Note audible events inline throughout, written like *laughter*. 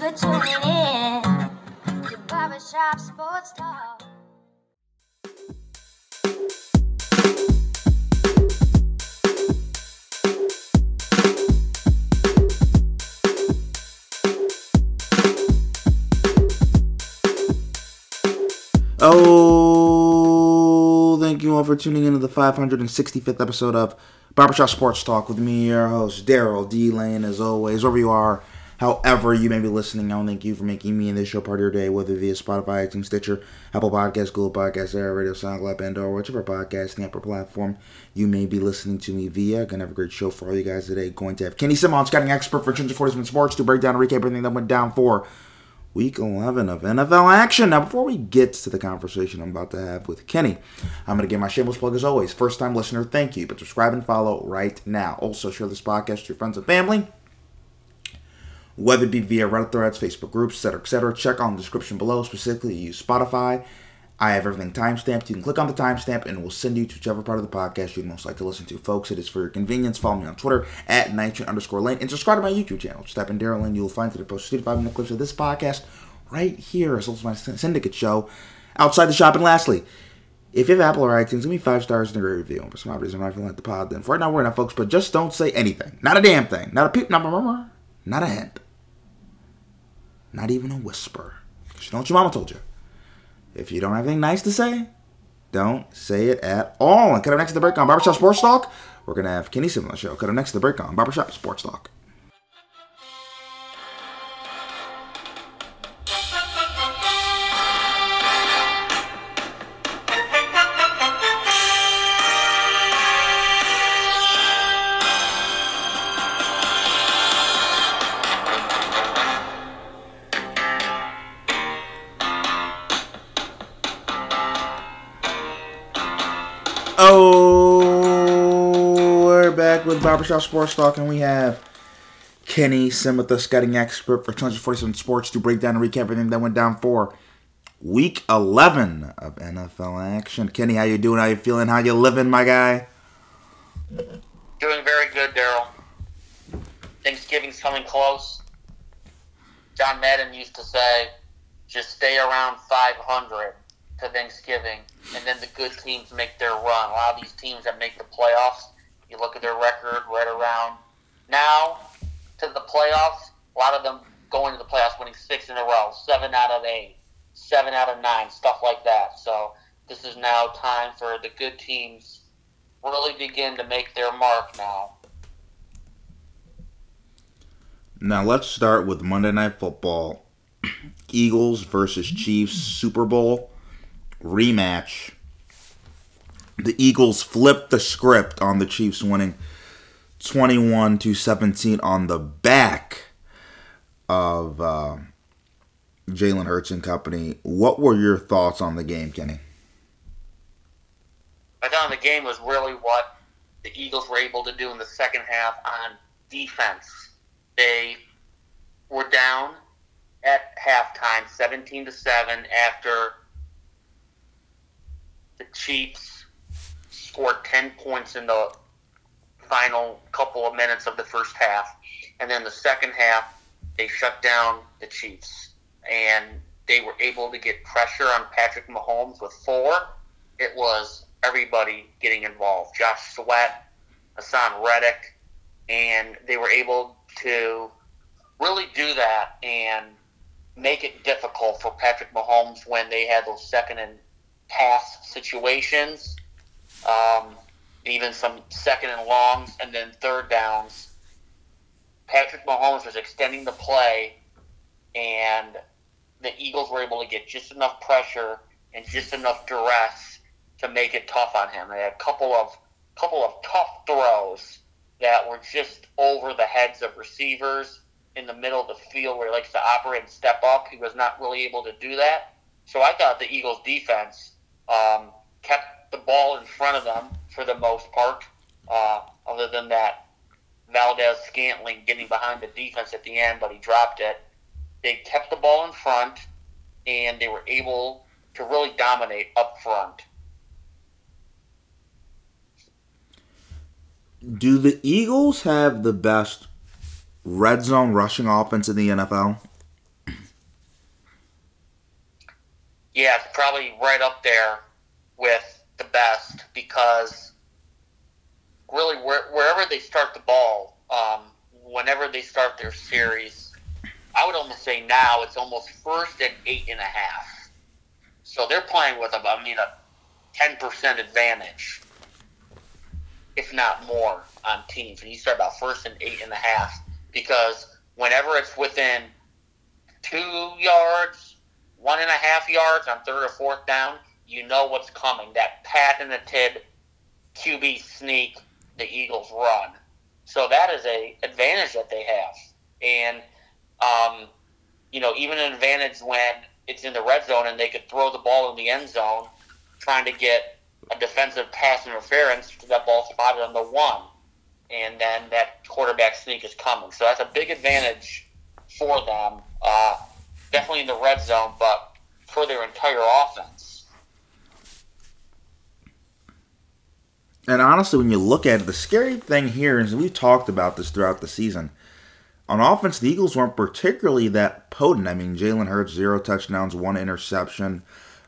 for tuning in to Barbershop Sports Talk. Oh, thank you all for tuning into the 565th episode of Barbershop Sports Talk with me, your host, Daryl D. Lane, as always, wherever you are, however you may be listening. I want to thank you for making me and this show part of your day, whether via Spotify, iTunes, Stitcher, Apple Podcasts, Google Podcasts, Air Radio, SoundCloud, Pandora, whichever podcast, Snapper platform you may be listening to me via. Gonna have a great show for all you guys today. Going to have Kenny Simmons, scouting expert for 247 Sports, to break down and recap everything that went down for week 11 of NFL action. Now, before we get to the conversation I'm about to have with Kenny, I'm going to give my shameless plug as always. First time listener, thank you, but subscribe and follow right now. Also, share this podcast to your friends and family, whether it be via Reddit threads, Facebook groups, etc., etc. Check on the description below. Specifically, use Spotify. I have everything timestamped. You can click on the timestamp and it will send you to whichever part of the podcast you'd most like to listen to. Folks, it is for your convenience. Follow me on Twitter at nitrogen underscore lane and subscribe to my YouTube channel. Just type in Daryl Lane. You'll find that I post 35 minute clips of this podcast right here, as well as my syndicate show outside the shop. And lastly, if you have Apple or iTunes, give me five stars and a great review. For some odd reason, I'm feel like the pod then. For right now, we're not, folks, but just don't say anything. Not a damn thing. Not a peep, not a murmur, not a hint. Not even a whisper. You know what your mama told you. If you don't have anything nice to say, don't say it at all. And cut up next to the break on Barbershop Sports Talk, we're going to have Kenny Sem on the show. Cut up next to the break on Barbershop Sports Talk. With Barbershop Sports Talk, and we have Kenny Sem with us, scouting expert for 247 Sports, to break down and recap everything that went down for Week 11 of NFL action. Kenny, how you doing? How you feeling? How you living, my guy? Doing very good, Daryl. Thanksgiving's coming close. John Madden used to say, just stay around 500 to Thanksgiving, and then the good teams make their run. A lot of these teams that make the playoffs, you look at their record right around now to the playoffs, a lot of them going to the playoffs winning six in a row, seven out of eight, seven out of nine, stuff like that. So this is now time for the good teams really begin to make their mark now. Now let's start with Monday Night Football. *clears throat* Eagles versus Chiefs Super Bowl rematch. The Eagles flipped the script on the Chiefs winning 21 to 17 on the back of uh, Jalen Hurts and company. What were your thoughts on the game, Kenny? I thought the game was really what the Eagles were able to do in the second half on defense. They were down at halftime, 17 to 7, after the Chiefs scored 10 points in the final couple of minutes of the first half. And then the second half, they shut down the Chiefs. And they were able to get pressure on Patrick Mahomes with four. It was everybody getting involved. Josh Sweat, Haason Reddick, and they were able to really do that and make it difficult for Patrick Mahomes when they had those second and pass situations, um, even some second and longs, and then third downs. Patrick Mahomes was extending the play, and the Eagles were able to get just enough pressure and just enough duress to make it tough on him. They had a couple of couple of tough throws that were just over the heads of receivers in the middle of the field where he likes to operate and step up. He was not really able to do that. So I thought the Eagles defense um, kept the ball in front of them for the most part, uh, other than that Valdes-Scantling getting behind the defense at the end, but he dropped it. They kept the ball in front, and they were able to really dominate up front. Do the Eagles have the best red zone rushing offense in the NFL? Yeah, it's probably right up there with the best because really where, wherever they start the ball, um, whenever they start their series, I would almost say now it's almost first and eight and a half. So they're playing with, a, I mean, a 10% advantage, if not more, on teams. And you start about first and eight and a half because whenever it's within two yards, one and a half yards on third or fourth down, you know what's coming. That patented QB sneak the Eagles run. So that is a advantage that they have. And, um, you know, even an advantage when it's in the red zone and they could throw the ball in the end zone trying to get a defensive pass interference to that ball spotted on the one. And then that quarterback sneak is coming. So that's a big advantage for them. Uh, definitely in the red zone, but for their entire offense. And honestly, when you look at it, the scary thing here is we've talked about this throughout the season. On offense, the Eagles weren't particularly that potent. I mean, Jalen Hurts, zero touchdowns, one interception,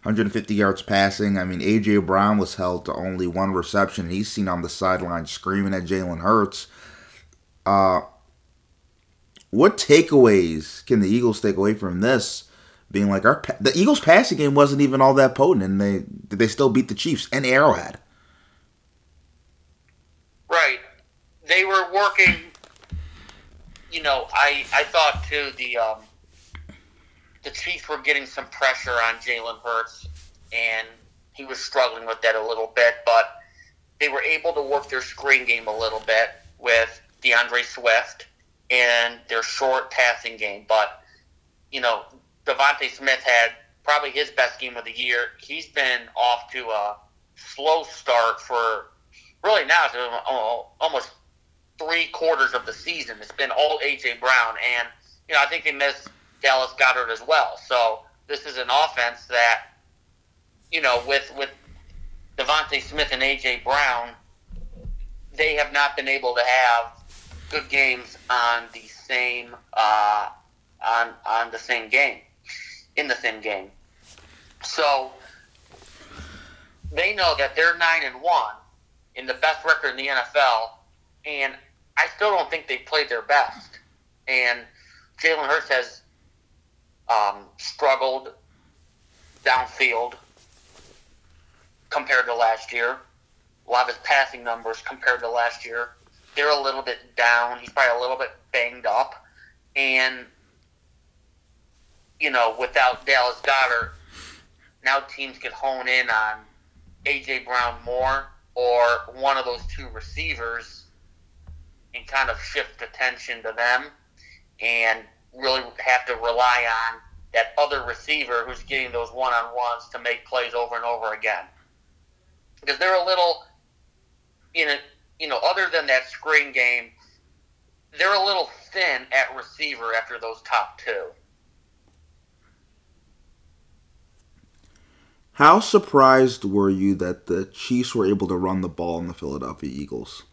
150 yards passing. I mean, A.J. Brown was held to only one reception. He's seen on the sideline screaming at Jalen Hurts. Uh, what takeaways can the Eagles take away from this? Being like our the Eagles' passing game wasn't even all that potent, and they did they still beat the Chiefs and Arrowhead. Right, they were working. You know, I I thought too the um, the Chiefs were getting some pressure on Jalen Hurts, and he was struggling with that a little bit, but they were able to work their screen game a little bit with D'Andre Swift and their short passing game. But, you know, DeVonta Smith had probably his best game of the year. He's been off to a slow start for really now it's almost three quarters of the season. It's been all A.J. Brown. And, you know, I think they missed Dallas Goedert as well. So this is an offense that, you know, with, with DeVonta Smith and A.J. Brown, they have not been able to have good games on the same uh, on on the same game in the same game. So they know that they're nine and one in the best record in the NFL, and I still don't think they played their best. And Jalen Hurts has um, struggled downfield compared to last year. A lot of his passing numbers compared to last year they're a little bit down. He's probably a little bit banged up, and you know, without Dallas Goedert, now teams could hone in on AJ Brown more or one of those two receivers and kind of shift attention to them and really have to rely on that other receiver who's getting those one on ones to make plays over and over again. Because they're a little in a you know, other than that screen game, they're a little thin at receiver after those top two. How surprised were you that the Chiefs were able to run the ball in the Philadelphia Eagles?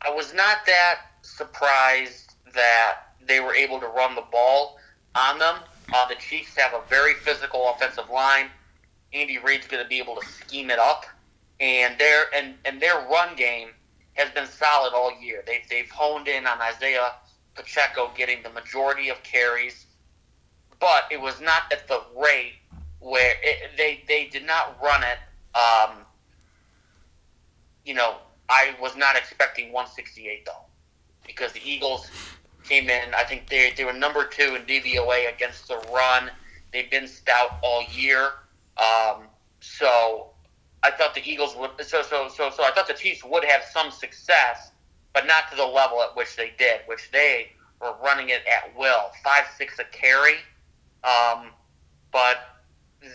I was not that surprised that they were able to run the ball on them. Uh, the Chiefs have a very physical offensive line. Andy Reid's going to be able to scheme it up, and their and and their run game has been solid all year. They've they've honed in on Isaiah Pacheco getting the majority of carries, but it was not at the rate where it, they they did not run it. Um, you know, I was not expecting 168 though, because the Eagles came in. I think they they were number two in DVOA against the run. They've been stout all year. Um, so I thought the Eagles would. So so so so I thought the Chiefs would have some success, but not to the level at which they did, which they were running it at will, five six a carry. Um, but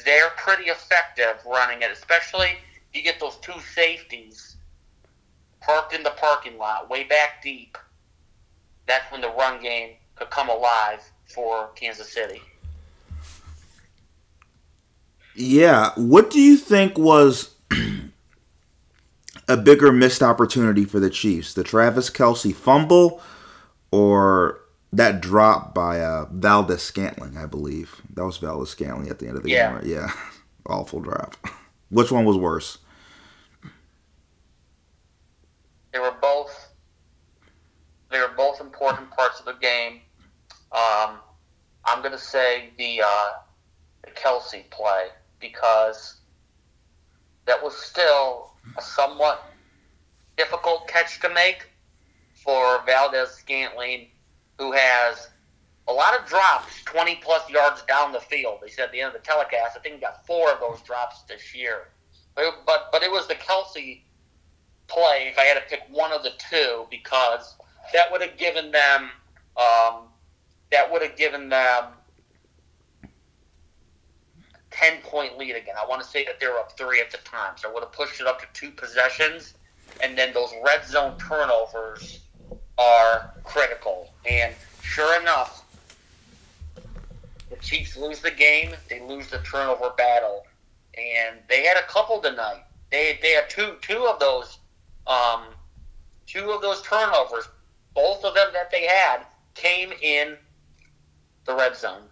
they're pretty effective running it, especially if you get those two safeties parked in the parking lot, way back deep. That's when the run game could come alive for Kansas City. Yeah. What do you think was *clears throat* a bigger missed opportunity for the Chiefs? The Travis Kelce fumble or that drop by uh, Valdes-Scantling, I believe. That was Valdes-Scantling at the end of the Yeah. game. Right? Yeah, *laughs* awful drop. *laughs* Which one was worse? They were both they were both important parts of the game. Um, I'm going to say the uh, the Kelce play because that was still a somewhat difficult catch to make for Valdes-Scantling, who has a lot of drops, 20 plus yards down the field. They said at the end of the telecast, I think he got four of those drops this year. But but, but it was the Kelce play if I had to pick one of the two because that would have given them um, that would have given them ten point lead again. I want to say that they were up three at the time, so I would have pushed it up to two possessions, and then those red zone turnovers are critical. And sure enough, the Chiefs lose the game. They lose the turnover battle, and they had a couple tonight. They they had two two of those um, two of those turnovers, both of them that they had, came in the red zone.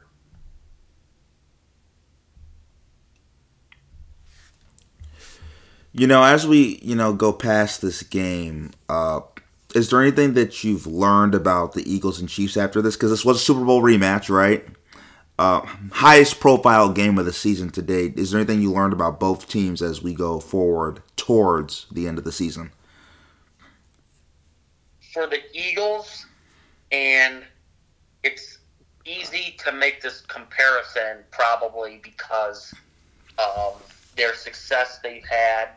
You know, as we you know go past this game, uh, is there anything that you've learned about the Eagles and Chiefs after this? Because this was a Super Bowl rematch, right? Uh, highest profile game of the season to date. Is there anything you learned about both teams as we go forward towards the end of the season? For the Eagles, and it's easy to make this comparison probably because of their success they've had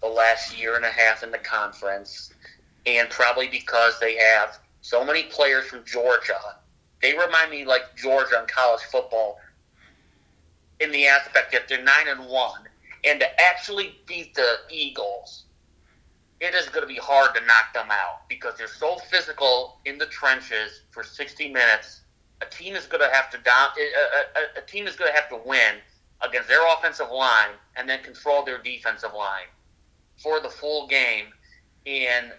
the last year and a half in the conference, and probably because they have so many players from Georgia. They remind me like Georgia in college football in the aspect that they're nine and one, and to actually beat the Eagles, it is going to be hard to knock them out because they're so physical in the trenches for 60 minutes. A team is going to have to down. A, a, a team is going to have to win against their offensive line and then control their defensive line for the full game. And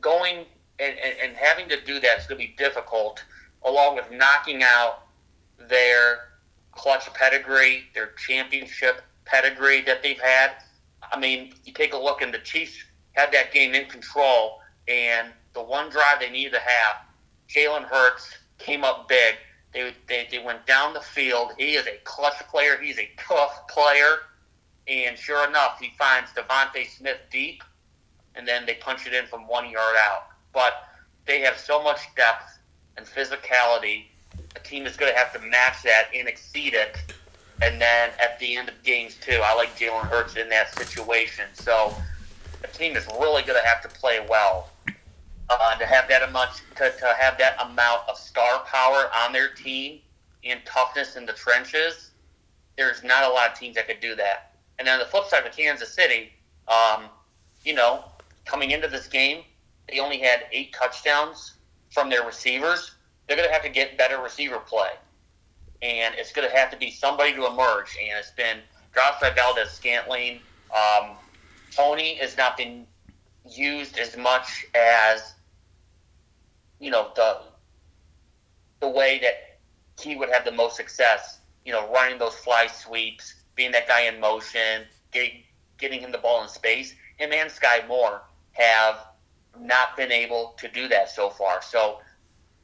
going and, and, and having to do that is going to be difficult, along with knocking out their clutch pedigree, their championship pedigree that they've had. I mean, you take a look, and the Chiefs had that game in control, and the one drive they needed to have, Jalen Hurts came up big. They, they, they went down the field. He is a clutch player. He's a tough player. And sure enough, he finds DeVonta Smith deep, and then they punch it in from one yard out. But they have so much depth and physicality. A team is going to have to match that and exceed it. And then at the end of games, too, I like Jalen Hurts in that situation. So a team is really going to have to play well uh, to have that amount to, to have that amount of star power on their team and toughness in the trenches. There's not a lot of teams that could do that. And then on the flip side of Kansas City, um, you know, coming into this game, they only had eight touchdowns from their receivers. They're going to have to get better receiver play, and it's going to have to be somebody to emerge. And it's been by Valdes-Scantling. Um, Toney has not been used as much as you know the the way that he would have the most success. You know, running those fly sweeps, being that guy in motion, getting getting him the ball in space. Him and Skyy Moore have not been able to do that so far. So,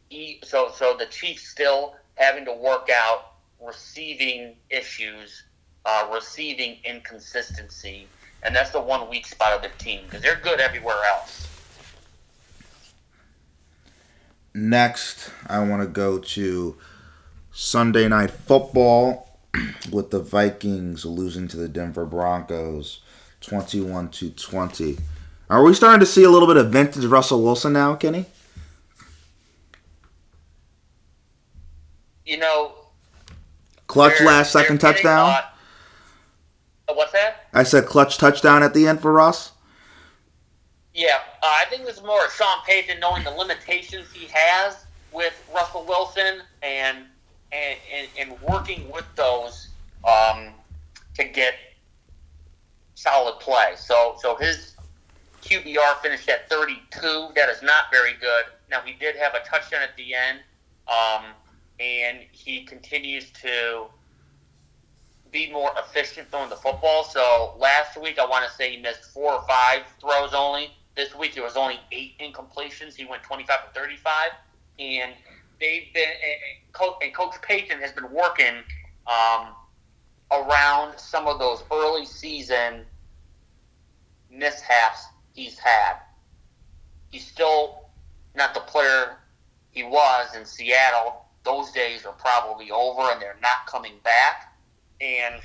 he, so so the Chiefs still having to work out receiving issues, uh, receiving inconsistency, and that's the one weak spot of the team because they're good everywhere else. Next, I want to go to Sunday Night Football *clears throat* with the Vikings losing to the Denver Broncos 21 to 20. Are we starting to see a little bit of vintage Russell Wilson now, Kenny? You know, Clutch last second touchdown. Uh, What's that? I said clutch touchdown at the end for Russ. Yeah, uh, I think it's more of Sean Payton knowing the limitations he has with Russell Wilson and and, and, and working with those um, to get solid play. So so his QBR finished at 32. That is not very good. Now, he did have a touchdown at the end, um, and he continues to be more efficient throwing the football. So last week, I want to say he missed four or five throws only. This week, it was only eight incompletions. He went 25 to 35. And they've been, and Coach Payton has been working um, around some of those early season mishaps he's had. He's still not the player he was in Seattle. Those days are probably over and they're not coming back. And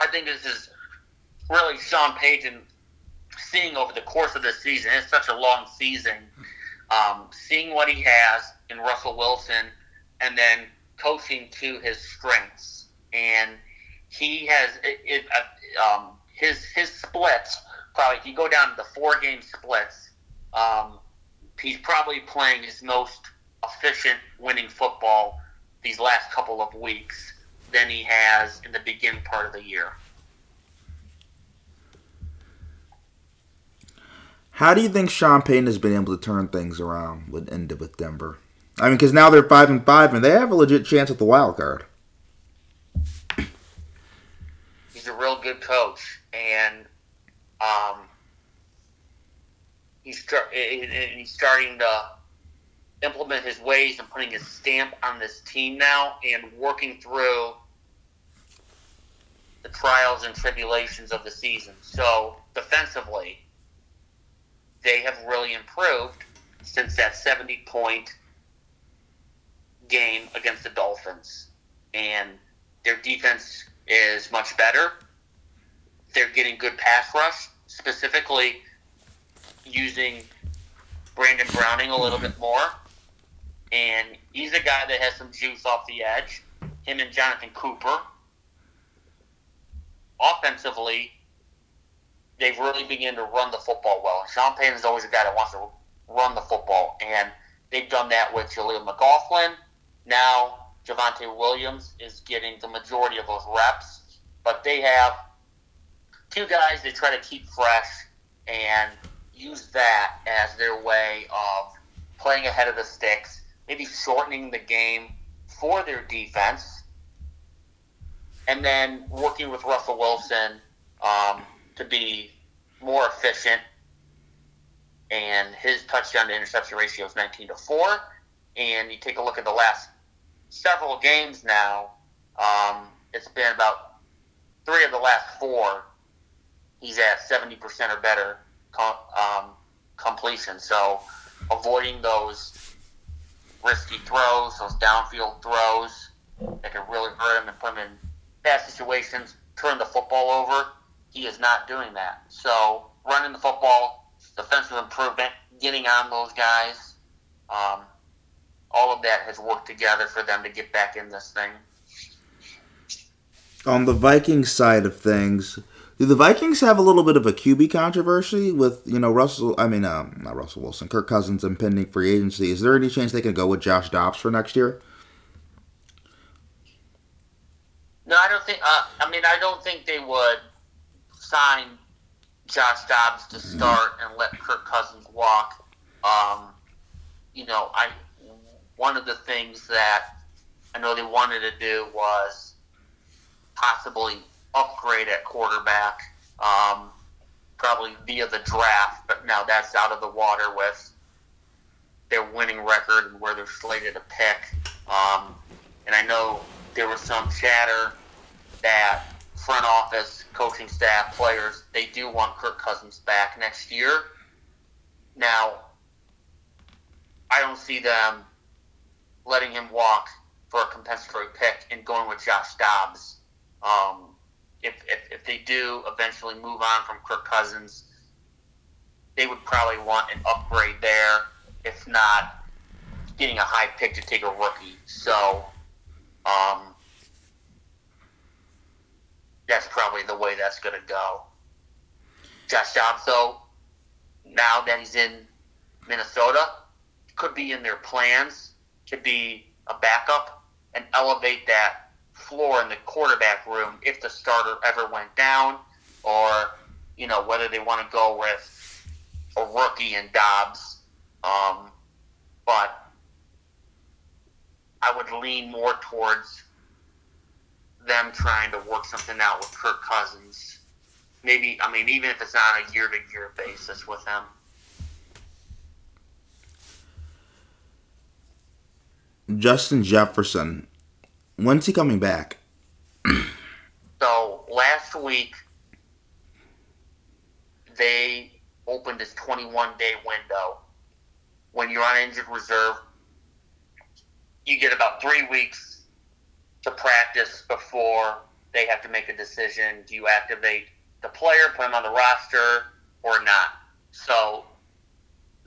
I think this is really Sean Payton seeing over the course of the season. It's such a long season. Um, seeing what he has in Russell Wilson and then coaching to his strengths. And he has it, it, uh, um, his his splits probably if you go down to the four game splits, um, he's probably playing his most efficient winning football these last couple of weeks than he has in the beginning part of the year. How do you think Sean Payton has been able to turn things around with end with Denver? I mean, because now they're five and five, and they have a legit chance at the wild card. He's a real good coach, and um, he's eh, eh, eh, he's starting to implement his ways and putting his stamp on this team now, and working through the trials and tribulations of the season. So defensively, they have really improved since that 70 point game against the Dolphins. And their defense is much better. They're getting good pass rush, specifically using Baron Browning a little bit more. And he's a guy that has some juice off the edge. Him and Jonathan Cooper. Offensively, they've really begun to run the football well. Sean Payton is always a guy that wants to run the football, and they've done that with Jaleel McLaughlin. Now, Javonte Williams is getting the majority of those reps, but they have two guys they try to keep fresh and use that as their way of playing ahead of the sticks, maybe shortening the game for their defense, and then working with Russell Wilson um, to be more efficient. And his touchdown to interception ratio is 19 to 4. And you take a look at the last several games now, um, it's been about three of the last four. He's at 70% or better um, completion. So avoiding those risky throws, those downfield throws that can really hurt him and put him in bad situations, turn the football over. He is not doing that. So running the football, defensive improvement, getting on those guys, um, all of that has worked together for them to get back in this thing. On the Viking side of things, the Vikings have a little bit of a QB controversy with you know Russell? I mean, um, not Russell Wilson, Kirk Cousins impending free agency. Is there any chance they can go with Josh Dobbs for next year? No, I don't think. Uh, I mean, I don't think they would sign Josh Dobbs to start and let Kirk Cousins walk. Um, you know, I one of the things that I know they wanted to do was possibly upgrade at quarterback, um, probably via the draft, but now that's out of the water with their winning record and where they're slated to pick. Um, and I know there was some chatter that front office, coaching staff, players, they do want Kirk Cousins back next year. Now, I don't see them letting him walk for a compensatory pick and going with Josh Dobbs. Um, if, if, if they do eventually move on from Kirk Cousins, they would probably want an upgrade there. If not, getting a high pick to take a rookie. So, um, that's probably the way that's going to go. Josh Dobbs, though, now that he's in Minnesota, could be in their plans to be a backup and elevate that floor in the quarterback room if the starter ever went down, or you know whether they want to go with a rookie and Dobbs. Um, but I would lean more towards them trying to work something out with Kirk Cousins. Maybe, I mean, even if it's on a year to year basis with him. Justin Jefferson. When's he coming back? So last week, they opened this 21 day window. When you're on injured reserve, you get about three weeks to practice before they have to make a decision. Do you activate the player, put him on the roster, or not? So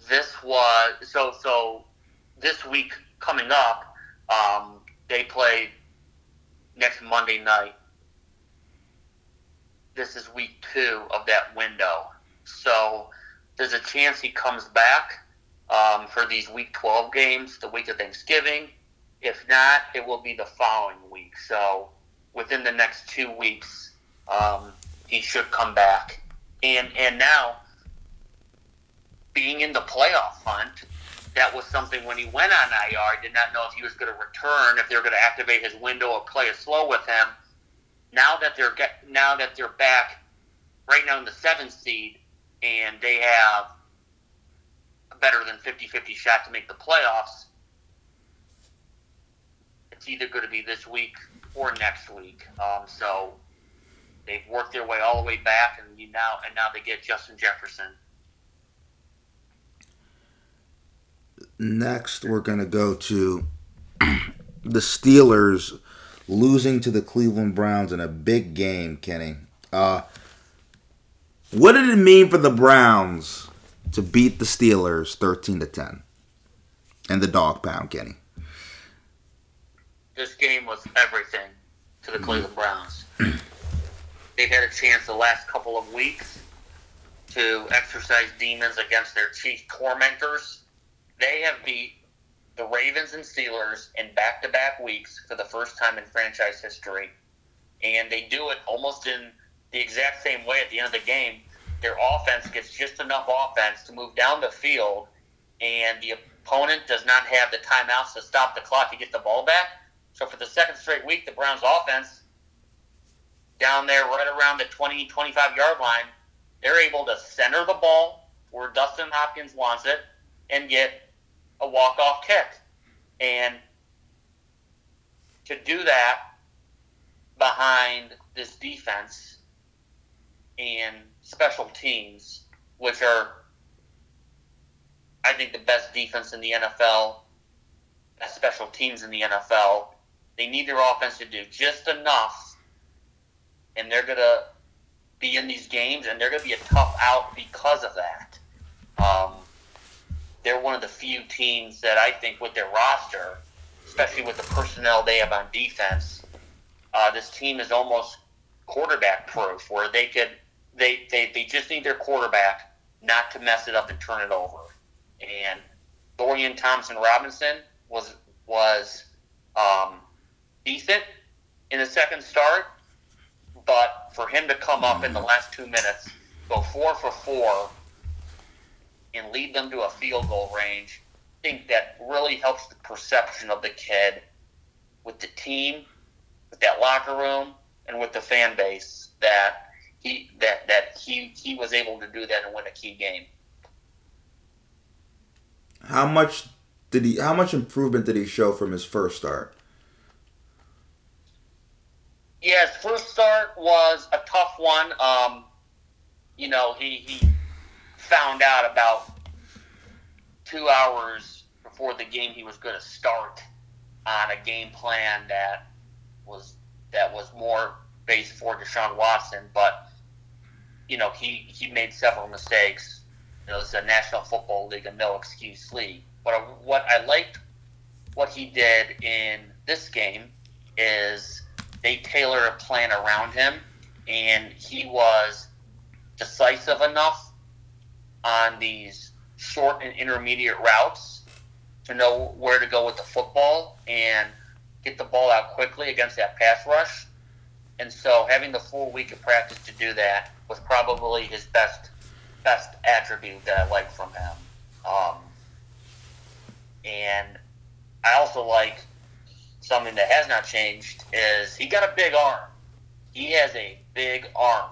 this was so so this week coming up, um, they play next Monday night. This is week two of that window. So there's a chance he comes back um, for these week 12 games, the week of Thanksgiving. If not, it will be the following week. So within the next two weeks, um, he should come back. And and now, being in the playoff hunt, that was something when he went on IR. I did not know if he was going to return, if they were going to activate his window or play it slow with him. Now that they're get, now that they're back, right now in the seventh seed, and they have a better than 50-50 shot to make the playoffs. It's either going to be this week or next week. Um, so they've worked their way all the way back, and you now and now they get Justin Jefferson. Next, we're going to go to the Steelers losing to the Cleveland Browns in a big game, Kenny. Uh, what did it mean for the Browns to beat the Steelers 13 to 10 and the dog pound, Kenny? This game was everything to the Cleveland Browns. *clears throat* They've had a chance the last couple of weeks to exercise demons against their chief tormentors. They have beat the Ravens and Steelers in back to back weeks for the first time in franchise history. And they do it almost in the exact same way at the end of the game. Their offense gets just enough offense to move down the field, and the opponent does not have the timeouts to stop the clock to get the ball back. So for the second straight week, the Browns offense down there right around the 20, 25 yard line, they're able to center the ball where Dustin Hopkins wants it and get a walk off kick. And to do that behind this defense and special teams, which are, I think, the best defense in the NFL, best special teams in the NFL, they need their offense to do just enough, and they're going to be in these games, and they're going to be a tough out because of that. Um, they're one of the few teams that I think, with their roster, especially with the personnel they have on defense, uh, this team is almost quarterback proof, where they could they, they they just need their quarterback not to mess it up and turn it over. And Dorian Thompson Robinson was was um, decent in the second start, but for him to come up in the last two minutes, go four for four, and lead them to a field goal range, I think that really helps the perception of the kid with the team, with that locker room, and with the fan base that he that that he he was able to do that and win a key game. How much did he? How much improvement did he show from his first start? Yeah, his first start was a tough one. Um, you know, he he found out about two hours before the game he was going to start on a game plan that was that was more based for Deshaun Watson, but you know he he made several mistakes. Know, it's a National Football League, a no excuse league. But uh, what I liked what he did in this game is they tailor a plan around him, and he was decisive enough on these short and intermediate routes to know where to go with the football and get the ball out quickly against that pass rush. And so having the full week of practice to do that was probably his best best attribute that I like from him. Um, and I also like something that has not changed is he got a big arm. He has a big arm.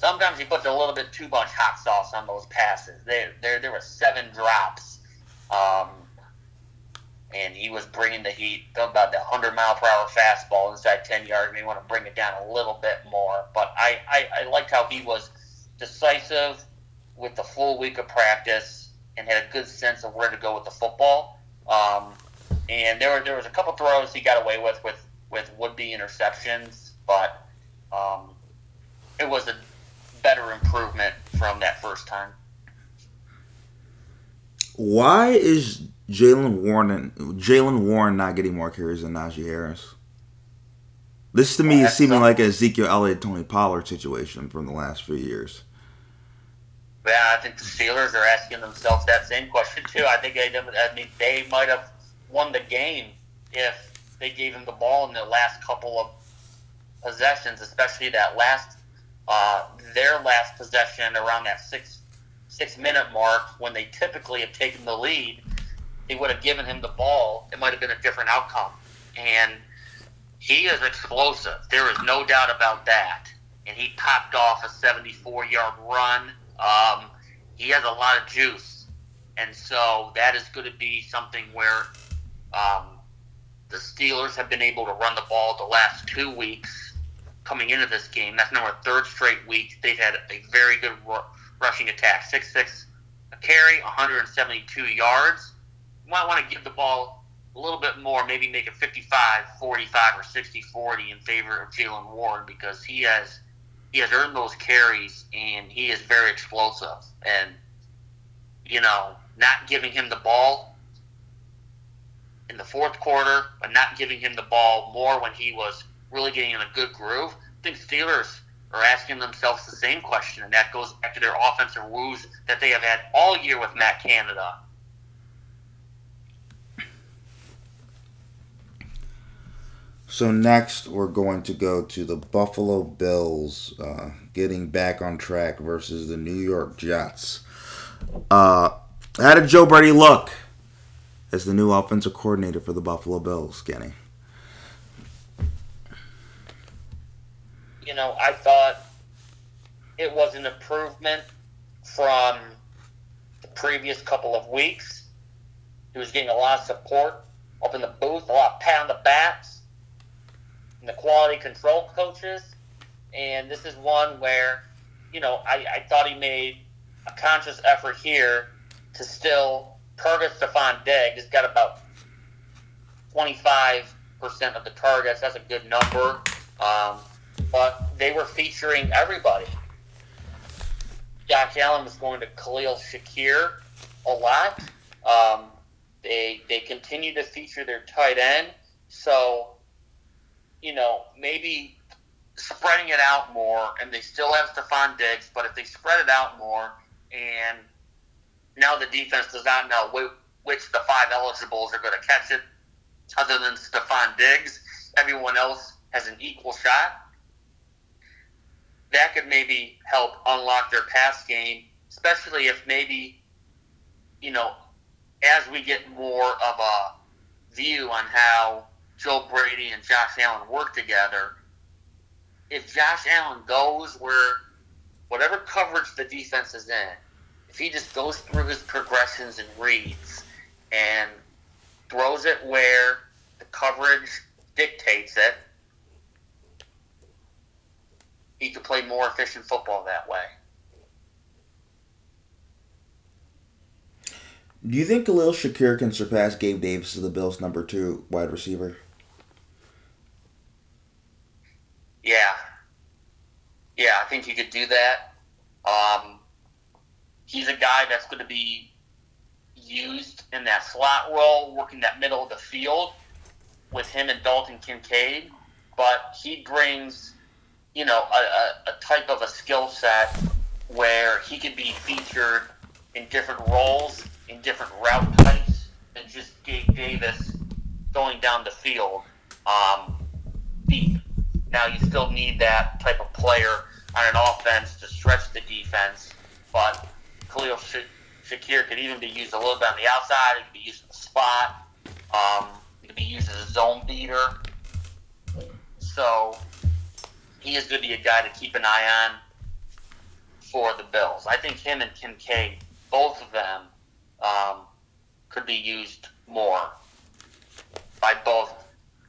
Sometimes he puts a little bit too much hot sauce on those passes. There, there, there were seven drops, um, and he was bringing the heat about the hundred mile per hour fastball inside ten yards. May want to bring it down a little bit more, but I, I, I liked how he was decisive with the full week of practice and had a good sense of where to go with the football. Um, and there were there was a couple throws he got away with with with would be interceptions, but um, it was a better improvement from that first time. Why is Jaylen Warren Jaylen Warren not getting more carries than Najee Harris? This to me Well, is seeming like a Ezekiel Elliott Tony Pollard situation from the last few years. Yeah, I think the Steelers are asking themselves that same question too. I think they, I mean, they might have won the game if they gave him the ball in the last couple of possessions, especially that last, uh, their last possession around that six six minute mark when they typically have taken the lead. They would have given him the ball. It might have been a different outcome. And he is explosive. There is no doubt about that. And he popped off a 74 yard run. Um, he has a lot of juice. And so that is going to be something where um, the Steelers have been able to run the ball the last two weeks coming into this game. That's now our third straight week. They've had a very good ru- rushing attack 6 6 a carry, 172 yards. You might want to give the ball a little bit more, maybe make it 55 45 or 60 40 in favor of Jaylen Warren because he has he has earned those carries and he is very explosive. And you know, not giving him the ball in the fourth quarter, but not giving him the ball more when he was really getting in a good groove. I think Steelers are asking themselves the same question, and that goes back to their offensive woes that they have had all year with Matt Canada. So next, we're going to go to the Buffalo Bills, uh, getting back on track versus the New York Jets. Uh, how did Joe Brady look as the new offensive coordinator for the Buffalo Bills, Kenny? You know, I thought it was an improvement from the previous couple of weeks. He was getting a lot of support up in the booth, a lot of pat on the backs, and the quality control coaches. And this is one where, you know, I, I thought he made a conscious effort here to still target Stefon Diggs. He's got about 25% of the targets. That's a good number. Um, but they were featuring everybody. Josh Allen was going to Khalil Shakir a lot. Um, they they continue to feature their tight end, so you know maybe spreading it out more, and they still have Stefon Diggs, but if they spread it out more, and now the defense does not know whi- which of the five eligibles are going to catch it, other than Stefon Diggs, everyone else has an equal shot that could maybe help unlock their pass game, especially if maybe, you know, as we get more of a view on how Joe Brady and Josh Allen work together, if Josh Allen goes where whatever coverage the defense is in, if he just goes through his progressions and reads and throws it where the coverage dictates it, he could play more efficient football that way. Do you think Khalil Shakir can surpass Gabe Davis as the Bills' number two wide receiver? Yeah. Yeah, I think he could do that. Um, he's a guy that's going to be used in that slot role, working that middle of the field with him and Dalton Kincaid. But he brings, you know, a, a, a type of a skill set where he could be featured in different roles, in different route types, than just Gabe Davis going down the field um, deep. Now you still need that type of player on an offense to stretch the defense, but Khalil Shakir could even be used a little bit on the outside. He could be used in the spot. Um, he could be used as a zone beater. So he is going to be a guy to keep an eye on for the Bills. I think him and Kincaid, both of them, um, could be used more by both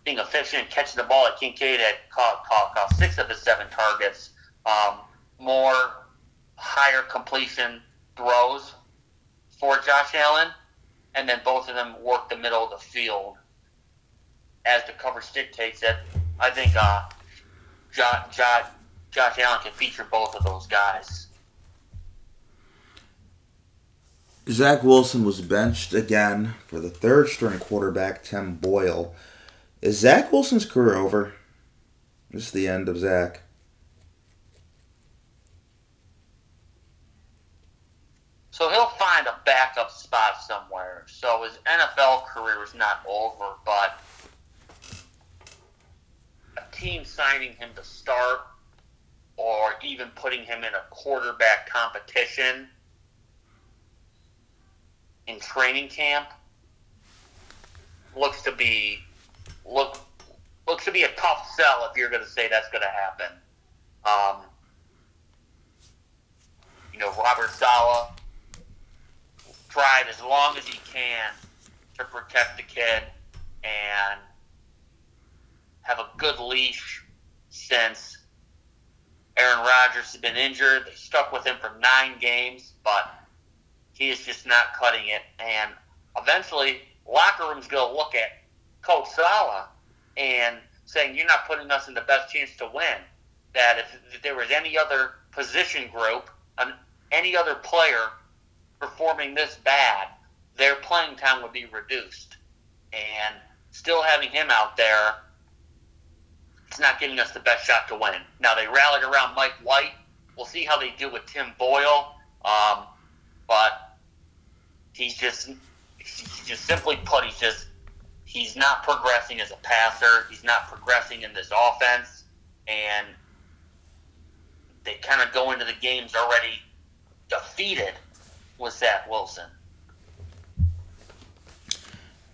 being efficient, catching the ball at Kincaid had caught, caught, caught six of his seven targets, um, more higher completion throws for Josh Allen, and then both of them work the middle of the field as the coverage dictates it. I think uh, Josh, Josh, Josh Allen can feature both of those guys. Zach Wilson was benched again for the third string quarterback, Tim Boyle. Is Zach Wilson's career over? This is the end of Zach. So he'll find a backup spot somewhere. So his NFL career is not over, but team signing him to start or even putting him in a quarterback competition in training camp looks to be look looks to be a tough sell if you're going to say that's going to happen. Um, you know, Robert Saleh tried as long as he can to protect the kid and have a good leash since Aaron Rodgers has been injured. They stuck with him for nine games, but he is just not cutting it. And eventually, locker room's going to look at Coach Saleh and saying, "You're not putting us in the best chance to win." That if, if there was any other position group, an, any other player performing this bad, their playing time would be reduced. And still having him out there, it's not giving us the best shot to win. Now they rallied around Mike White. We'll see how they do with Tim Boyle. Um, but he's just, he's just simply put, he's just, he's not progressing as a passer. He's not progressing in this offense, and they kind of go into the games already defeated with Zach Wilson.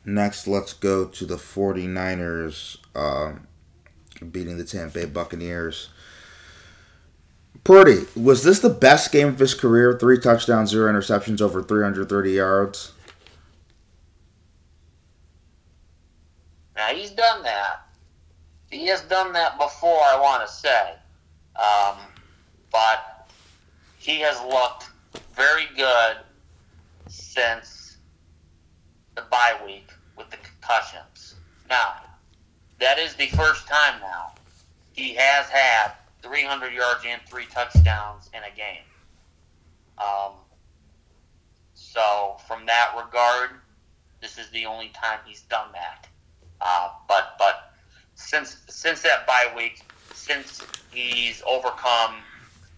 Next, let's go to the 49ers uh, beating the Tampa Bay Buccaneers. Purdy, was this the best game of his career? Three touchdowns, zero interceptions, over 330 yards. Now, he's done that. He has done that before, I want to say. Um, but he has looked very good since the bye week with the concussions. Now, that is the first time now he has had 300 yards and three touchdowns in a game. Um, so, from that regard, this is the only time he's done that. Uh, but but since since that bye week, since he's overcome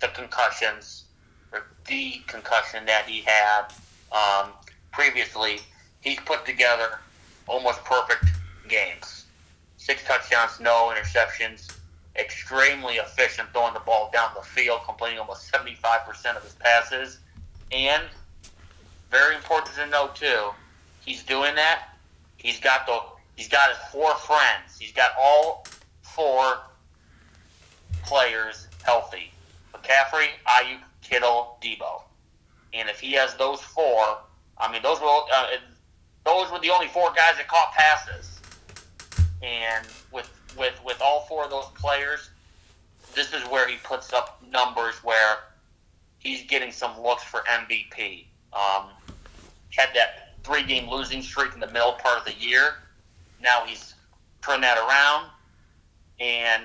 the concussions, or the concussion that he had um, previously, he's put together almost perfect games. Six touchdowns, no interceptions. Extremely efficient throwing the ball down the field, completing almost 75% of his passes. And very important to note too, he's doing that. He's got the he's got his four friends. He's got all four players healthy. McCaffrey, Aiyuk, Kittle, Deebo. And if he has those four, I mean, those were uh, those were the only four guys that caught passes. And with with with all four of those players, this is where he puts up numbers where he's getting some looks for MVP. Um, had that three game losing streak in the middle part of the year. Now he's turned that around, and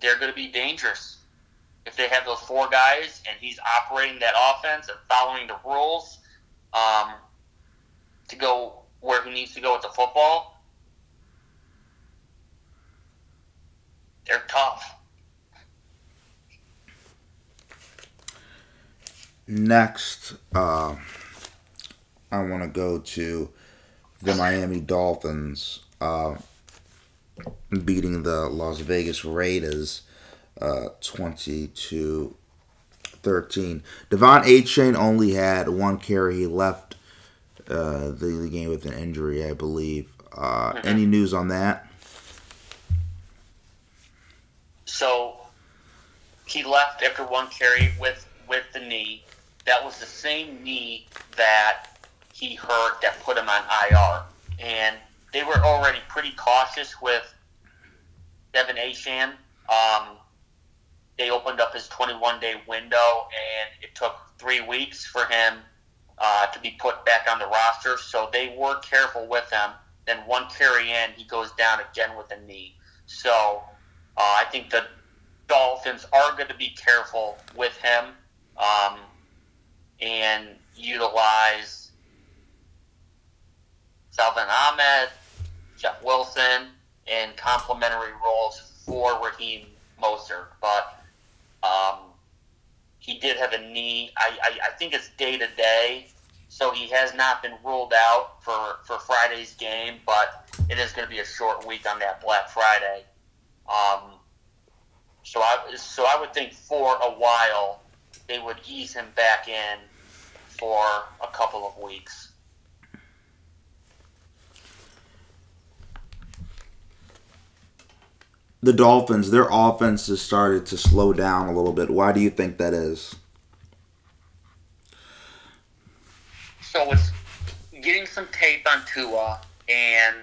they're going to be dangerous if they have those four guys and he's operating that offense and following the rules um, to go where he needs to go with the football. They're tough. Next, uh, I want to go to the Miami Dolphins uh, beating the Las Vegas Raiders uh, 20 to 13. De'Von Achane only had one carry. He left uh, the, the game with an injury, I believe. Uh, Mm-hmm. Any news on that? So he left after one carry with with the knee. That was the same knee that he hurt that put him on IR. And they were already pretty cautious with De'Von Achane. Um, they opened up his 21 day window, and it took three weeks for him uh, to be put back on the roster. So they were careful with him. Then one carry in, he goes down again with a knee. So uh, I think the Dolphins are going to be careful with him um, and utilize Salvon Ahmed, Jeff Wilson, in complementary roles for Raheem Mostert. But um, he did have a knee. I, I, I think it's day to day, so he has not been ruled out for, for Friday's game, but it is going to be a short week on that Black Friday. Um, so I so I would think for a while they would ease him back in for a couple of weeks. The Dolphins, their offense has started to slow down a little bit. Why do you think that is? So it's getting some tape on Tua, and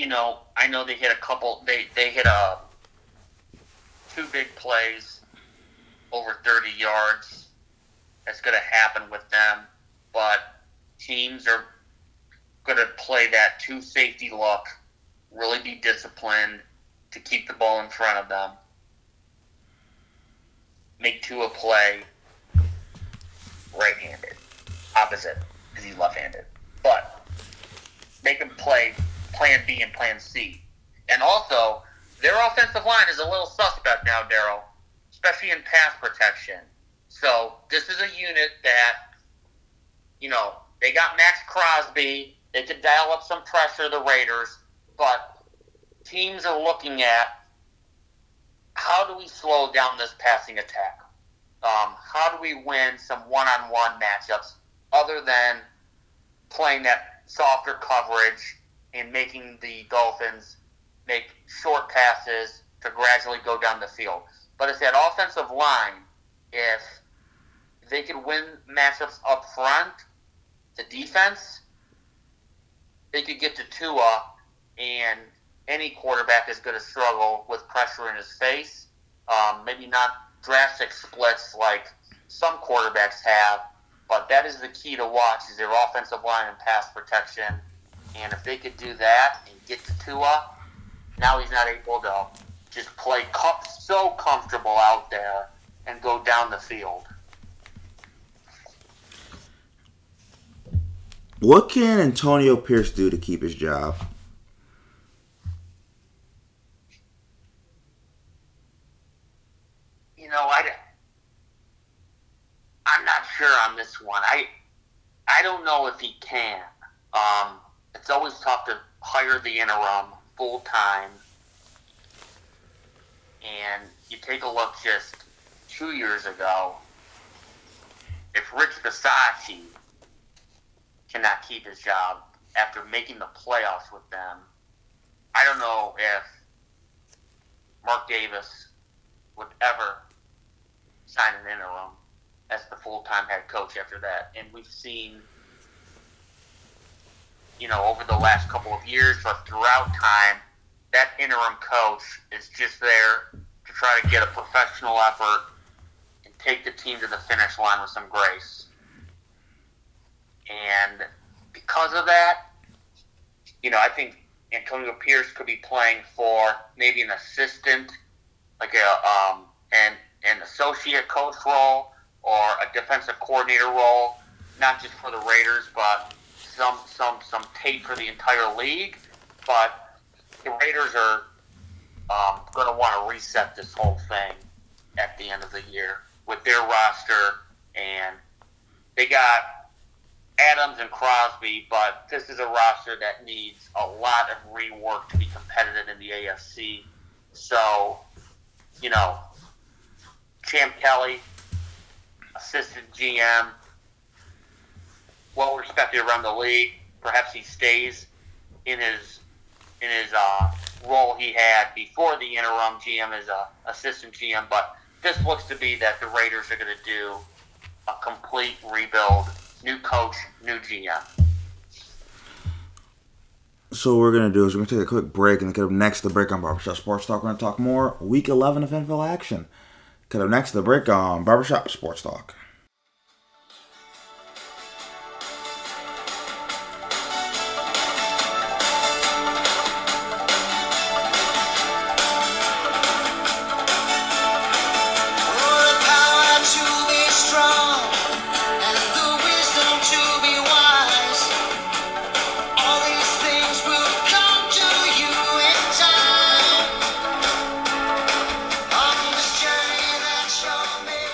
you know, I know they hit a couple. They they hit a two big plays over thirty yards. That's going to happen with them, but teams are going to play that two safety look, really be disciplined to keep the ball in front of them, make Tua play right-handed opposite because he's left-handed. But make him play Plan B and Plan C, and also their offensive line is a little suspect now, Daryl, especially in pass protection. So this is a unit that, you know, they got Maxx Crosby. They could dial up some pressure, the Raiders, but teams are looking at how do we slow down this passing attack? Um, how do we win some one-on-one matchups other than playing that softer coverage and making the Dolphins make short passes to gradually go down the field. But it's that offensive line, if they could win matchups up front, the defense, they could get to Tua, and any quarterback is going to struggle with pressure in his face. Um, maybe not drastic splits like some quarterbacks have, but that is the key to watch is their offensive line and pass protection. And if they could do that and get to Tua, now he's not able to just play co- so comfortable out there and go down the field. What can Antonio Pierce do to keep his job? You know, I, I'm not sure on this one. I, I don't know if he can. Um, it's always tough to hire the interim full time. And you take a look just two years ago, if Rich Bisaccia cannot keep his job after making the playoffs with them, I don't know if Mark Davis would ever sign an interim as the full time head coach after that. And we've seen, you know, over the last couple of years, but throughout time, that interim coach is just there to try to get a professional effort and take the team to the finish line with some grace. And because of that, you know, I think Antonio Pierce could be playing for maybe an assistant, like a um, an an associate coach role or a defensive coordinator role, not just for the Raiders, but some some some tape for the entire league. But the Raiders are um, going to want to reset this whole thing at the end of the year with their roster, and they got Adams and Crosby, but this is a roster that needs a lot of rework to be competitive in the AFC. So, you know, Champ Kelly assistant GM, well respected around the league. Perhaps he stays in his in his uh, role he had before the interim GM as a assistant GM. But this looks to be that the Raiders are going to do a complete rebuild, new coach, new GM. So what we're gonna do is we're gonna take a quick break and then up next to the break on Barbershop Sports Talk. We're gonna talk more Week 11 of NFL action. Cut up next to the break on Barbershop Sports Talk.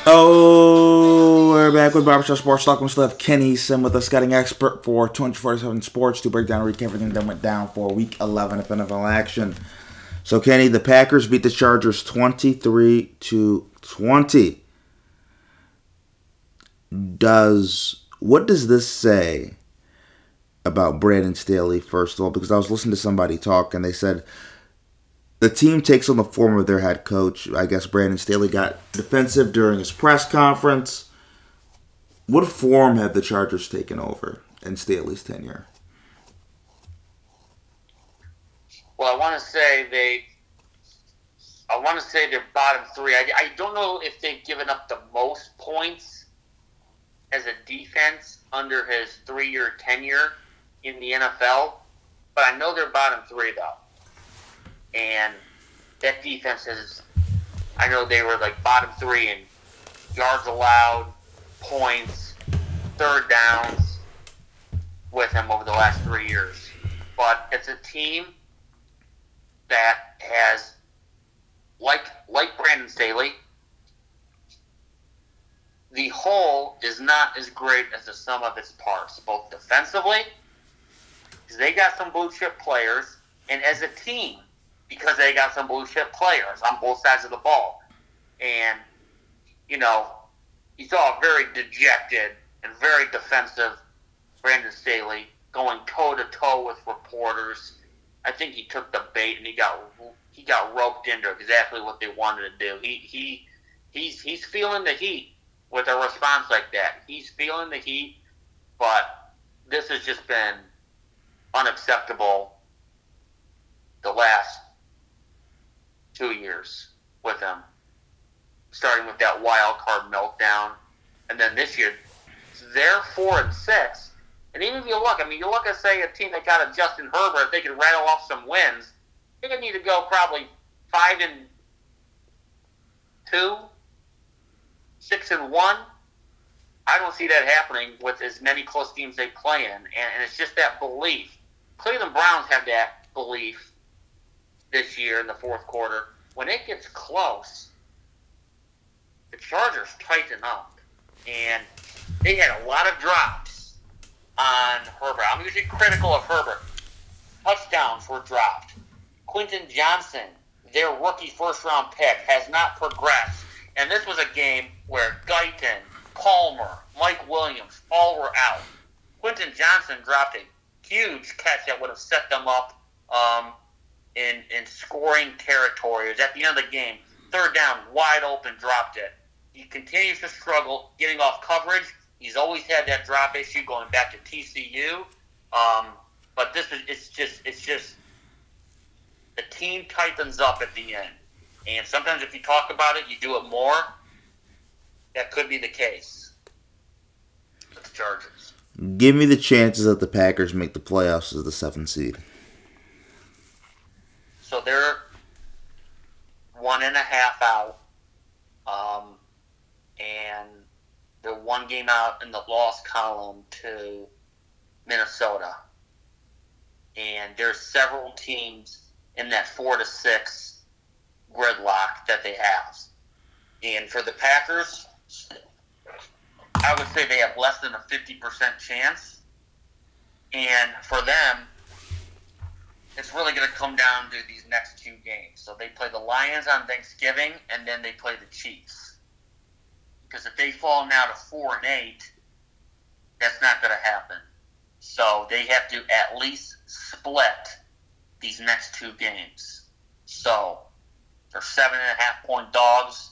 Oh, we're back with Barbershop Sports Talk. We still have Kenny Sem with us, scouting expert for 247 Sports to break down and recap everything that went down for Week 11 of NFL action. So, Kenny, the Packers beat the Chargers 23 to 20. Does what does this say about Brandon Staley? First of all, because I was listening to somebody talk and they said the team takes on the form of their head coach. I guess Brandon Staley got defensive during his press conference. What form have the Chargers taken over in Staley's tenure? Well, I want to say they. I want to say they're bottom three. I, I don't know if they've given up the most points as a defense under his three-year tenure in the NFL, but I know they're bottom three though. And that defense is. I know they were like bottom three in yards allowed, points, third downs with him over the last three years. But it's a team that has, like like Brandon Staley, the whole is not as great as the sum of its parts, both defensively, because they got some blue chip players, and as a team, because they got some blue chip players on both sides of the ball. And, you know, you saw a very dejected and very defensive Brandon Staley going toe to toe with reporters. I think he took the bait and he got he got roped into exactly what they wanted to do. He he he's he's feeling the heat with a response like that. He's feeling the heat, but this has just been unacceptable the last two years with him. Starting with that wild card meltdown. And then this year they're four and six. And even if you look, I mean, you look at say a team that got a Justin Herbert, if they could rattle off some wins, they're gonna need to go probably five and two, six and one. I don't see that happening with as many close teams they play in, and, and it's just that belief. Cleveland Browns have that belief this year in the fourth quarter. When it gets close, the Chargers tighten up, and they had a lot of drops on Herbert. I'm usually critical of Herbert. Touchdowns were dropped. Quentin Johnston, their rookie first round pick, has not progressed. And this was a game where Guyton, Palmer, Mike Williams, all were out. Quentin Johnston dropped a huge catch that would have set them up um, in in scoring territory. It was at the end of the game. Third down, wide open, dropped it. He continues to struggle getting off coverage. He's always had that drop issue going back to TCU. Um, but this is it's just it's just the team tightens up at the end. And sometimes if you talk about it, you do it more. That could be the case with the Chargers. Give me the chances that the Packers make the playoffs as the seventh seed. So they're one and a half out, um, and they're one game out in the loss column to Minnesota. And there's several teams in that four to six gridlock that they have. And for the Packers, I would say they have less than a 50% chance. And for them, it's really going to come down to these next two games. So they play the Lions on Thanksgiving, and then they play the Chiefs. Because if they fall now to four and eight, that's not going to happen. So they have to at least split these next two games. So they're seven and a half point dogs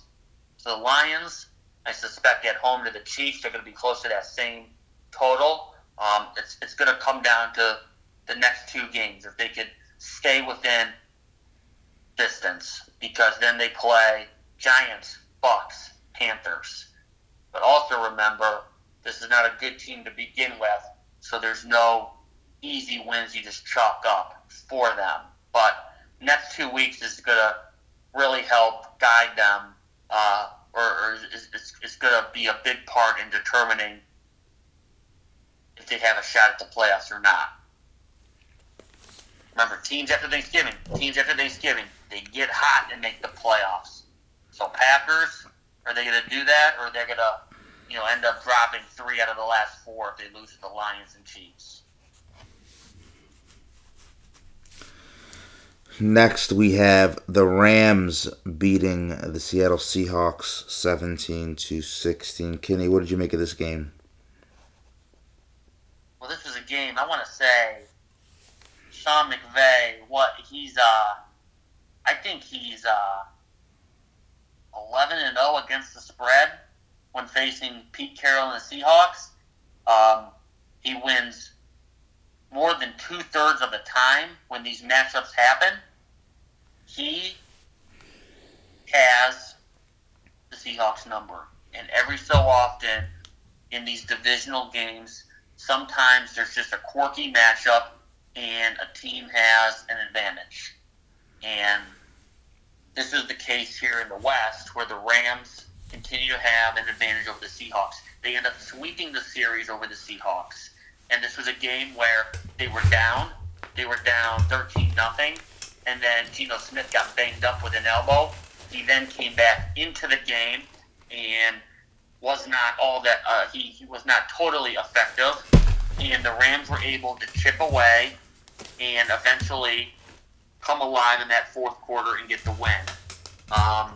to the Lions. I suspect at home to the Chiefs, they're going to be close to that same total. Um, it's it's going to come down to the next two games. If they could stay within distance, because then they play Giants, Bucks, Panthers. But also remember, this is not a good team to begin with, so there's no easy wins you just chalk up for them. But next two weeks is going to really help guide them, uh, or, or is going to be a big part in determining if they have a shot at the playoffs or not. Remember, teams after Thanksgiving, teams after Thanksgiving, they get hot and make the playoffs. So Packers, are they going to do that, or they're going to, you know, end up dropping three out of the last four if they lose to the Lions and Chiefs? Next, we have the Rams beating the Seattle Seahawks 17 to 16. Kenny, what did you make of this game? Well, this was a game. I want to say Sean McVay. What he's uh, I think he's uh, eleven and zero against the spread when facing Pete Carroll and the Seahawks. Um, he wins more than two thirds of the time when these matchups happen. He has the Seahawks number, and every so often in these divisional games, sometimes there's just a quirky matchup and a team has an advantage. And this is the case here in the West where the Rams continue to have an advantage over the Seahawks. They end up sweeping the series over the Seahawks. And this was a game where they were down. They were down 13 nothing, and then Geno Smith got banged up with an elbow. He then came back into the game and was not all that uh, he, he was not totally effective and the Rams were able to chip away and eventually come alive in that fourth quarter and get the win. Um,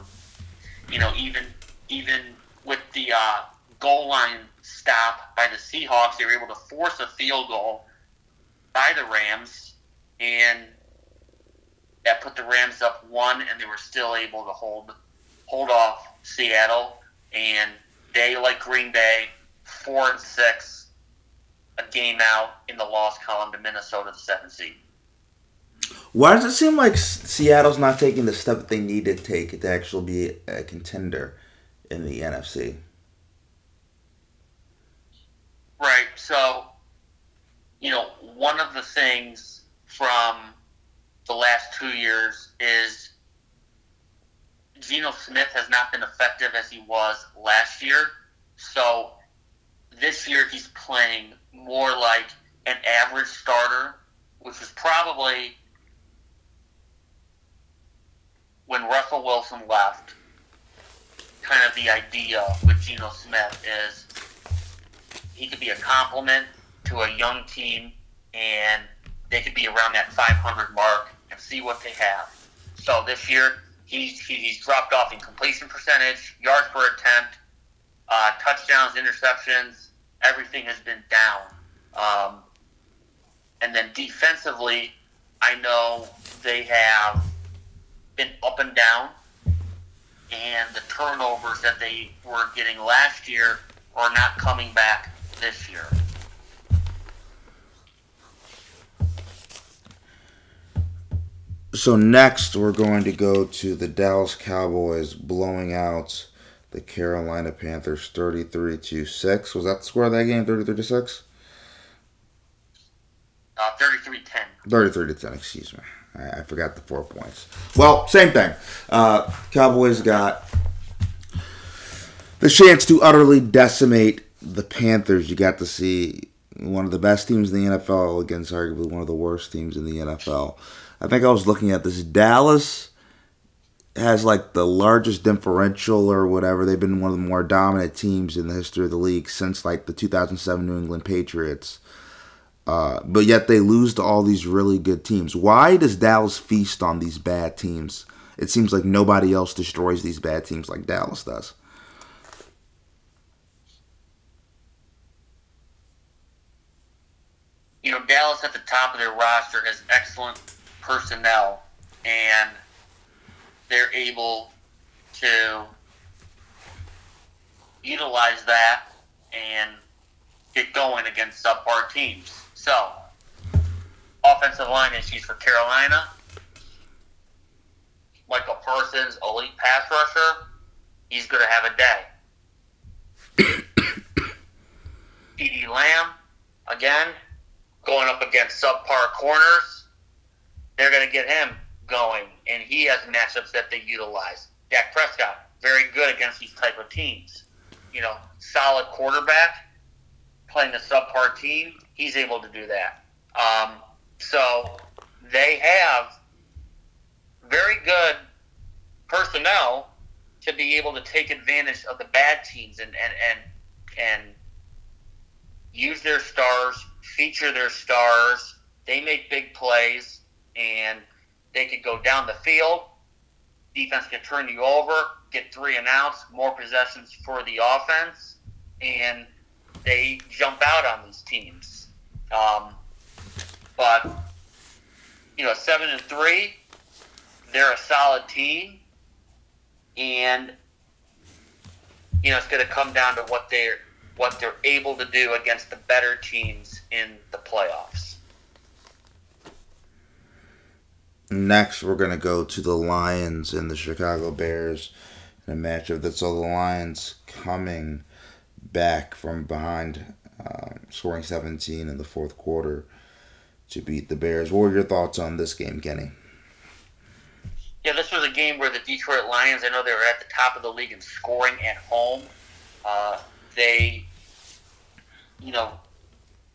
you know, even even with the uh, goal line stop by the Seahawks, they were able to force a field goal by the Rams, and that put the Rams up one, and they were still able to hold hold off Seattle. And they, like Green Bay, four and six, a game out in the loss column to Minnesota, the seventh seed. Why does it seem like Seattle's not taking the step that they need to take to actually be a contender in the NFC? Right. So, you know, one of the things from the last two years is Geno Smith has not been effective as he was last year. So this year he's playing more like an average starter, which was probably when Russell Wilson left. Kind of the idea with Geno Smith is he could be a compliment to a young team, and they could be around that 500 mark and see what they have. So this year, he's he's dropped off in completion percentage, yards per attempt, uh, touchdowns, interceptions. Everything has been down. Um, and then defensively, I know they have been up and down, and the turnovers that they were getting last year are not coming back this year. So next, we're going to go to the Dallas Cowboys blowing out the Carolina Panthers 33 to 6. Was that the score of that game? 33 to 6? Uh, 33-10. 33 to 10, excuse me. I, I forgot the four points. Well, same thing. Uh, Cowboys got the chance to utterly decimate the Panthers. You got to see one of the best teams in the NFL against arguably one of the worst teams in the NFL. I think I was looking at this. Dallas has like the largest differential or whatever. They've been one of the more dominant teams in the history of the league since like the 2007 New England Patriots. Uh, but yet they lose to all these really good teams. Why does Dallas feast on these bad teams? It seems like nobody else destroys these bad teams like Dallas does. You know, Dallas at the top of their roster has excellent personnel, and – they're able to utilize that and get going against subpar teams. So, offensive line issues for Carolina. Micah Parsons, elite pass rusher, he's going to have a day. *coughs* CeeDee Lamb, again, going up against subpar corners. They're going to get him going, and he has matchups that they utilize. Dak Prescott, very good against these type of teams. You know, solid quarterback, playing a subpar team, he's able to do that. Um, so they have very good personnel to be able to take advantage of the bad teams and and and, and use their stars, feature their stars. They make big plays, and they could go down the field. Defense can turn you over, get three and outs, more possessions for the offense, and they jump out on these teams. Um, but you know, seven and three, they're a solid team, and you know it's going to come down to what they're what they're able to do against the better teams in the playoffs. Next, we're going to go to the Lions and the Chicago Bears in a matchup that saw the Lions coming back from behind, um, scoring 17 in the fourth quarter to beat the Bears. What were your thoughts on this game, Kenny? Yeah, this was a game where the Detroit Lions, I know they were at the top of the league in scoring at home. Uh, they, you know,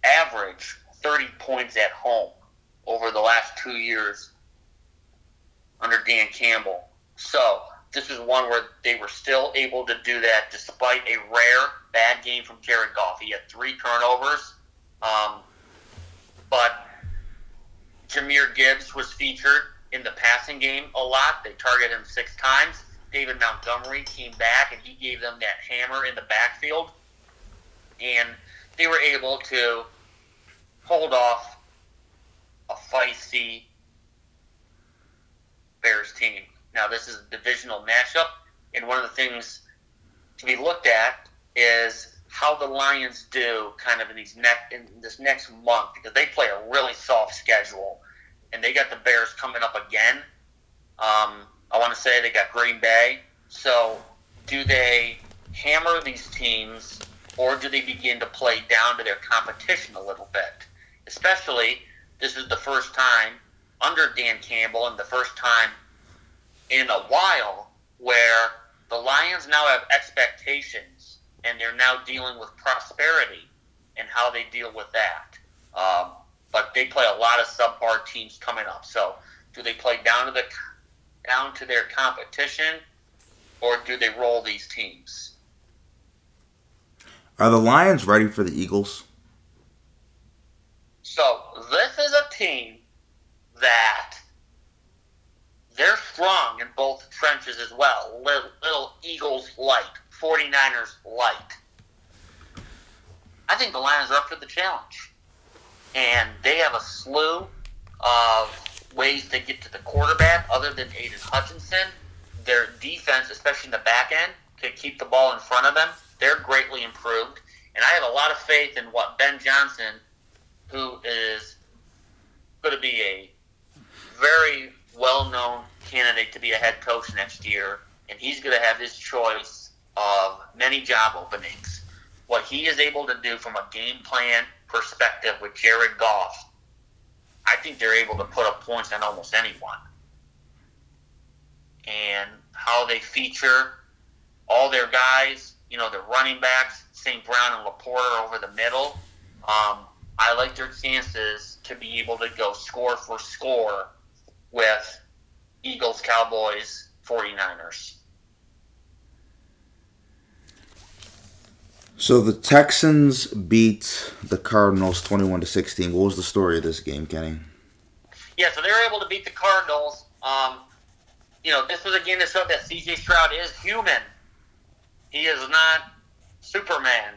average 30 points at home over the last two years under Dan Campbell. So this is one where they were still able to do that despite a rare bad game from Jared Goff. He had three turnovers, um, but Jahmyr Gibbs was featured in the passing game a lot. They targeted him six times. David Montgomery came back and he gave them that hammer in the backfield, and they were able to hold off a feisty Bears team. Now, this is a divisional matchup, and one of the things to be looked at is how the Lions do kind of in these next in this next month because they play a really soft schedule, and they got the Bears coming up again. Um, I want to say they got Green Bay. So, do they hammer these teams, or do they begin to play down to their competition a little bit? Especially, this is the first time under Dan Campbell and the first time in a while where the Lions now have expectations and they're now dealing with prosperity and how they deal with that. Um, but they play a lot of subpar teams coming up. So, do they play down to the down to their competition, or do they roll these teams? Are the Lions ready for the Eagles? So this is a team that they're strong in both trenches as well. Little, little Eagles light, 49ers light. I think the Lions are up for the challenge. And they have a slew of ways to get to the quarterback other than Aidan Hutchinson. Their defense, especially in the back end, to keep the ball in front of them, they're greatly improved. And I have a lot of faith in what Ben Johnson, who is going to be a very well known candidate to be a head coach next year, and he's going to have his choice of many job openings. What he is able to do from a game plan perspective with Jared Goff, I think they're able to put up points on almost anyone. And how they feature all their guys, you know, their running backs, St. Brown and LaPorta over the middle. Um, I like their chances to be able to go score for score with Eagles, Cowboys, 49ers. So the Texans beat the Cardinals 21 to 16. What was the story of this game, Kenny? Yeah, so they were able to beat the Cardinals. Um, you know, this was a game that showed that CJ Stroud is human. He is not Superman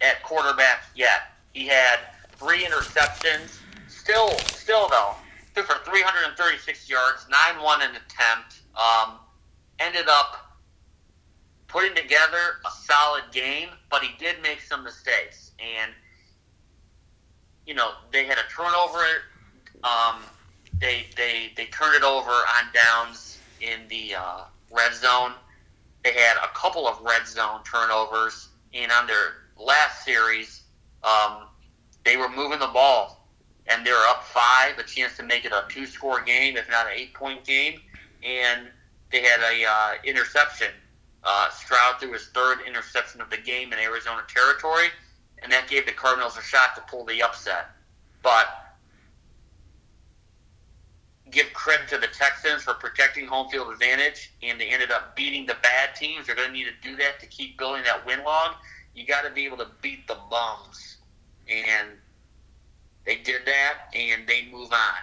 at quarterback yet. He had three interceptions still, still though, threw for 336 yards, 9-1 an attempt. Um, ended up putting together a solid game, but he did make some mistakes. And, you know, they had a turnover. Um, they, they, they turned it over on downs in the uh, red zone. They had a couple of red zone turnovers. And on their last series, um, they were moving the ball. And they're up five, a chance to make it a two score game, if not an eight point game. And they had a uh, interception. Uh, Stroud threw his third interception of the game in Arizona territory, and that gave the Cardinals a shot to pull the upset. But give credit to the Texans for protecting home field advantage, and they ended up beating the bad teams. They're going to need to do that to keep building that win log. You got to be able to beat the bums, and they did that, and they move on.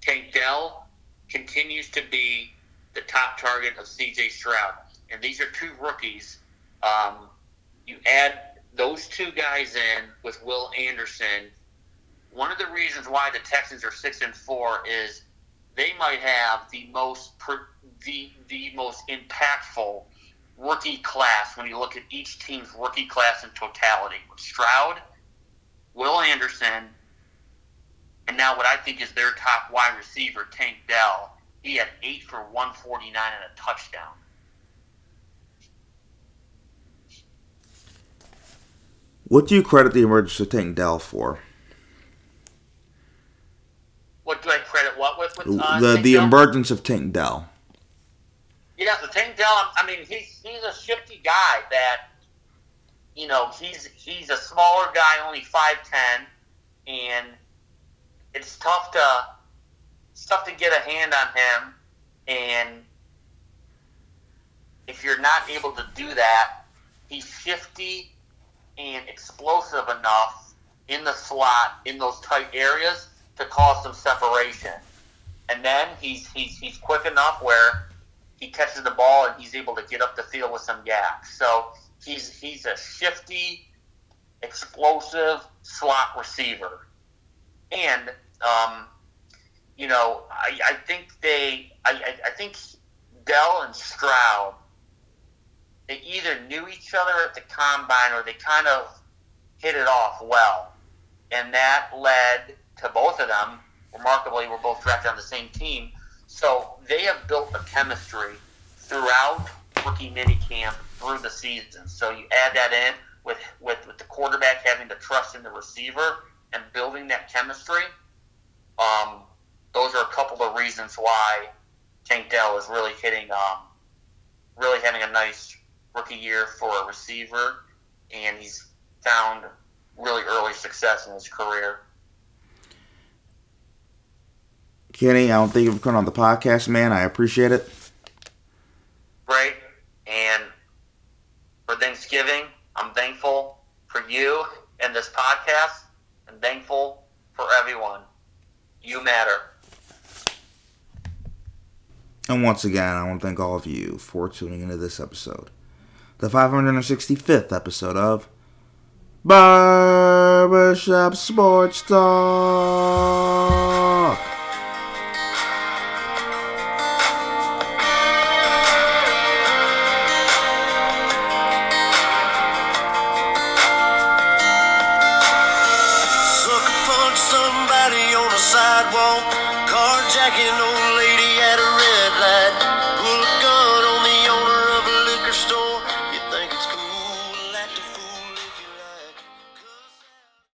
Tank Dell continues to be the top target of C.J. Stroud, and these are two rookies. Um, you add those two guys in with Will Anderson one of the reasons why the Texans are six and four is they might have the most the the most impactful rookie class when you look at each team's rookie class in totality. With Stroud, Will Anderson, and now what I think is their top wide receiver, Tank Dell. He had eight for one forty nine and a touchdown. What do you credit the emergence of Tank Dell for? What do I credit what with? with uh, the Tank the Dell? emergence of Tank Dell. Yeah, so Tank Dell. I mean, he's he's a shifty guy that, you know, he's he's a smaller guy, only five ten, and it's tough to it's tough to get a hand on him, and if you're not able to do that, he's shifty and explosive enough in the slot in those tight areas to cause some separation. And then he's he's he's quick enough where he catches the ball and he's able to get up the field with some gaps. So he's he's a shifty, explosive slot receiver. And um, you know, I, I think they I, I, think Dell and Stroud they either knew each other at the combine or they kind of hit it off well. And that led to both of them. Remarkably, were both drafted on the same team. So they have built a chemistry throughout rookie minicamp through the season. So you add that in with, with, with the quarterback having the trust in the receiver and building that chemistry. Um, those are a couple of reasons why Tank Dell is really hitting, um, really having a nice rookie year for a receiver, and he's found really early success in his career. Kenny, I don't think you've come on the podcast, man. I appreciate it. Great. And for Thanksgiving, I'm thankful for you and this podcast, and thankful for everyone. You matter. And once again, I want to thank all of you for tuning into this episode. The 565th episode of Barbershop Sports Talk. Sucker punch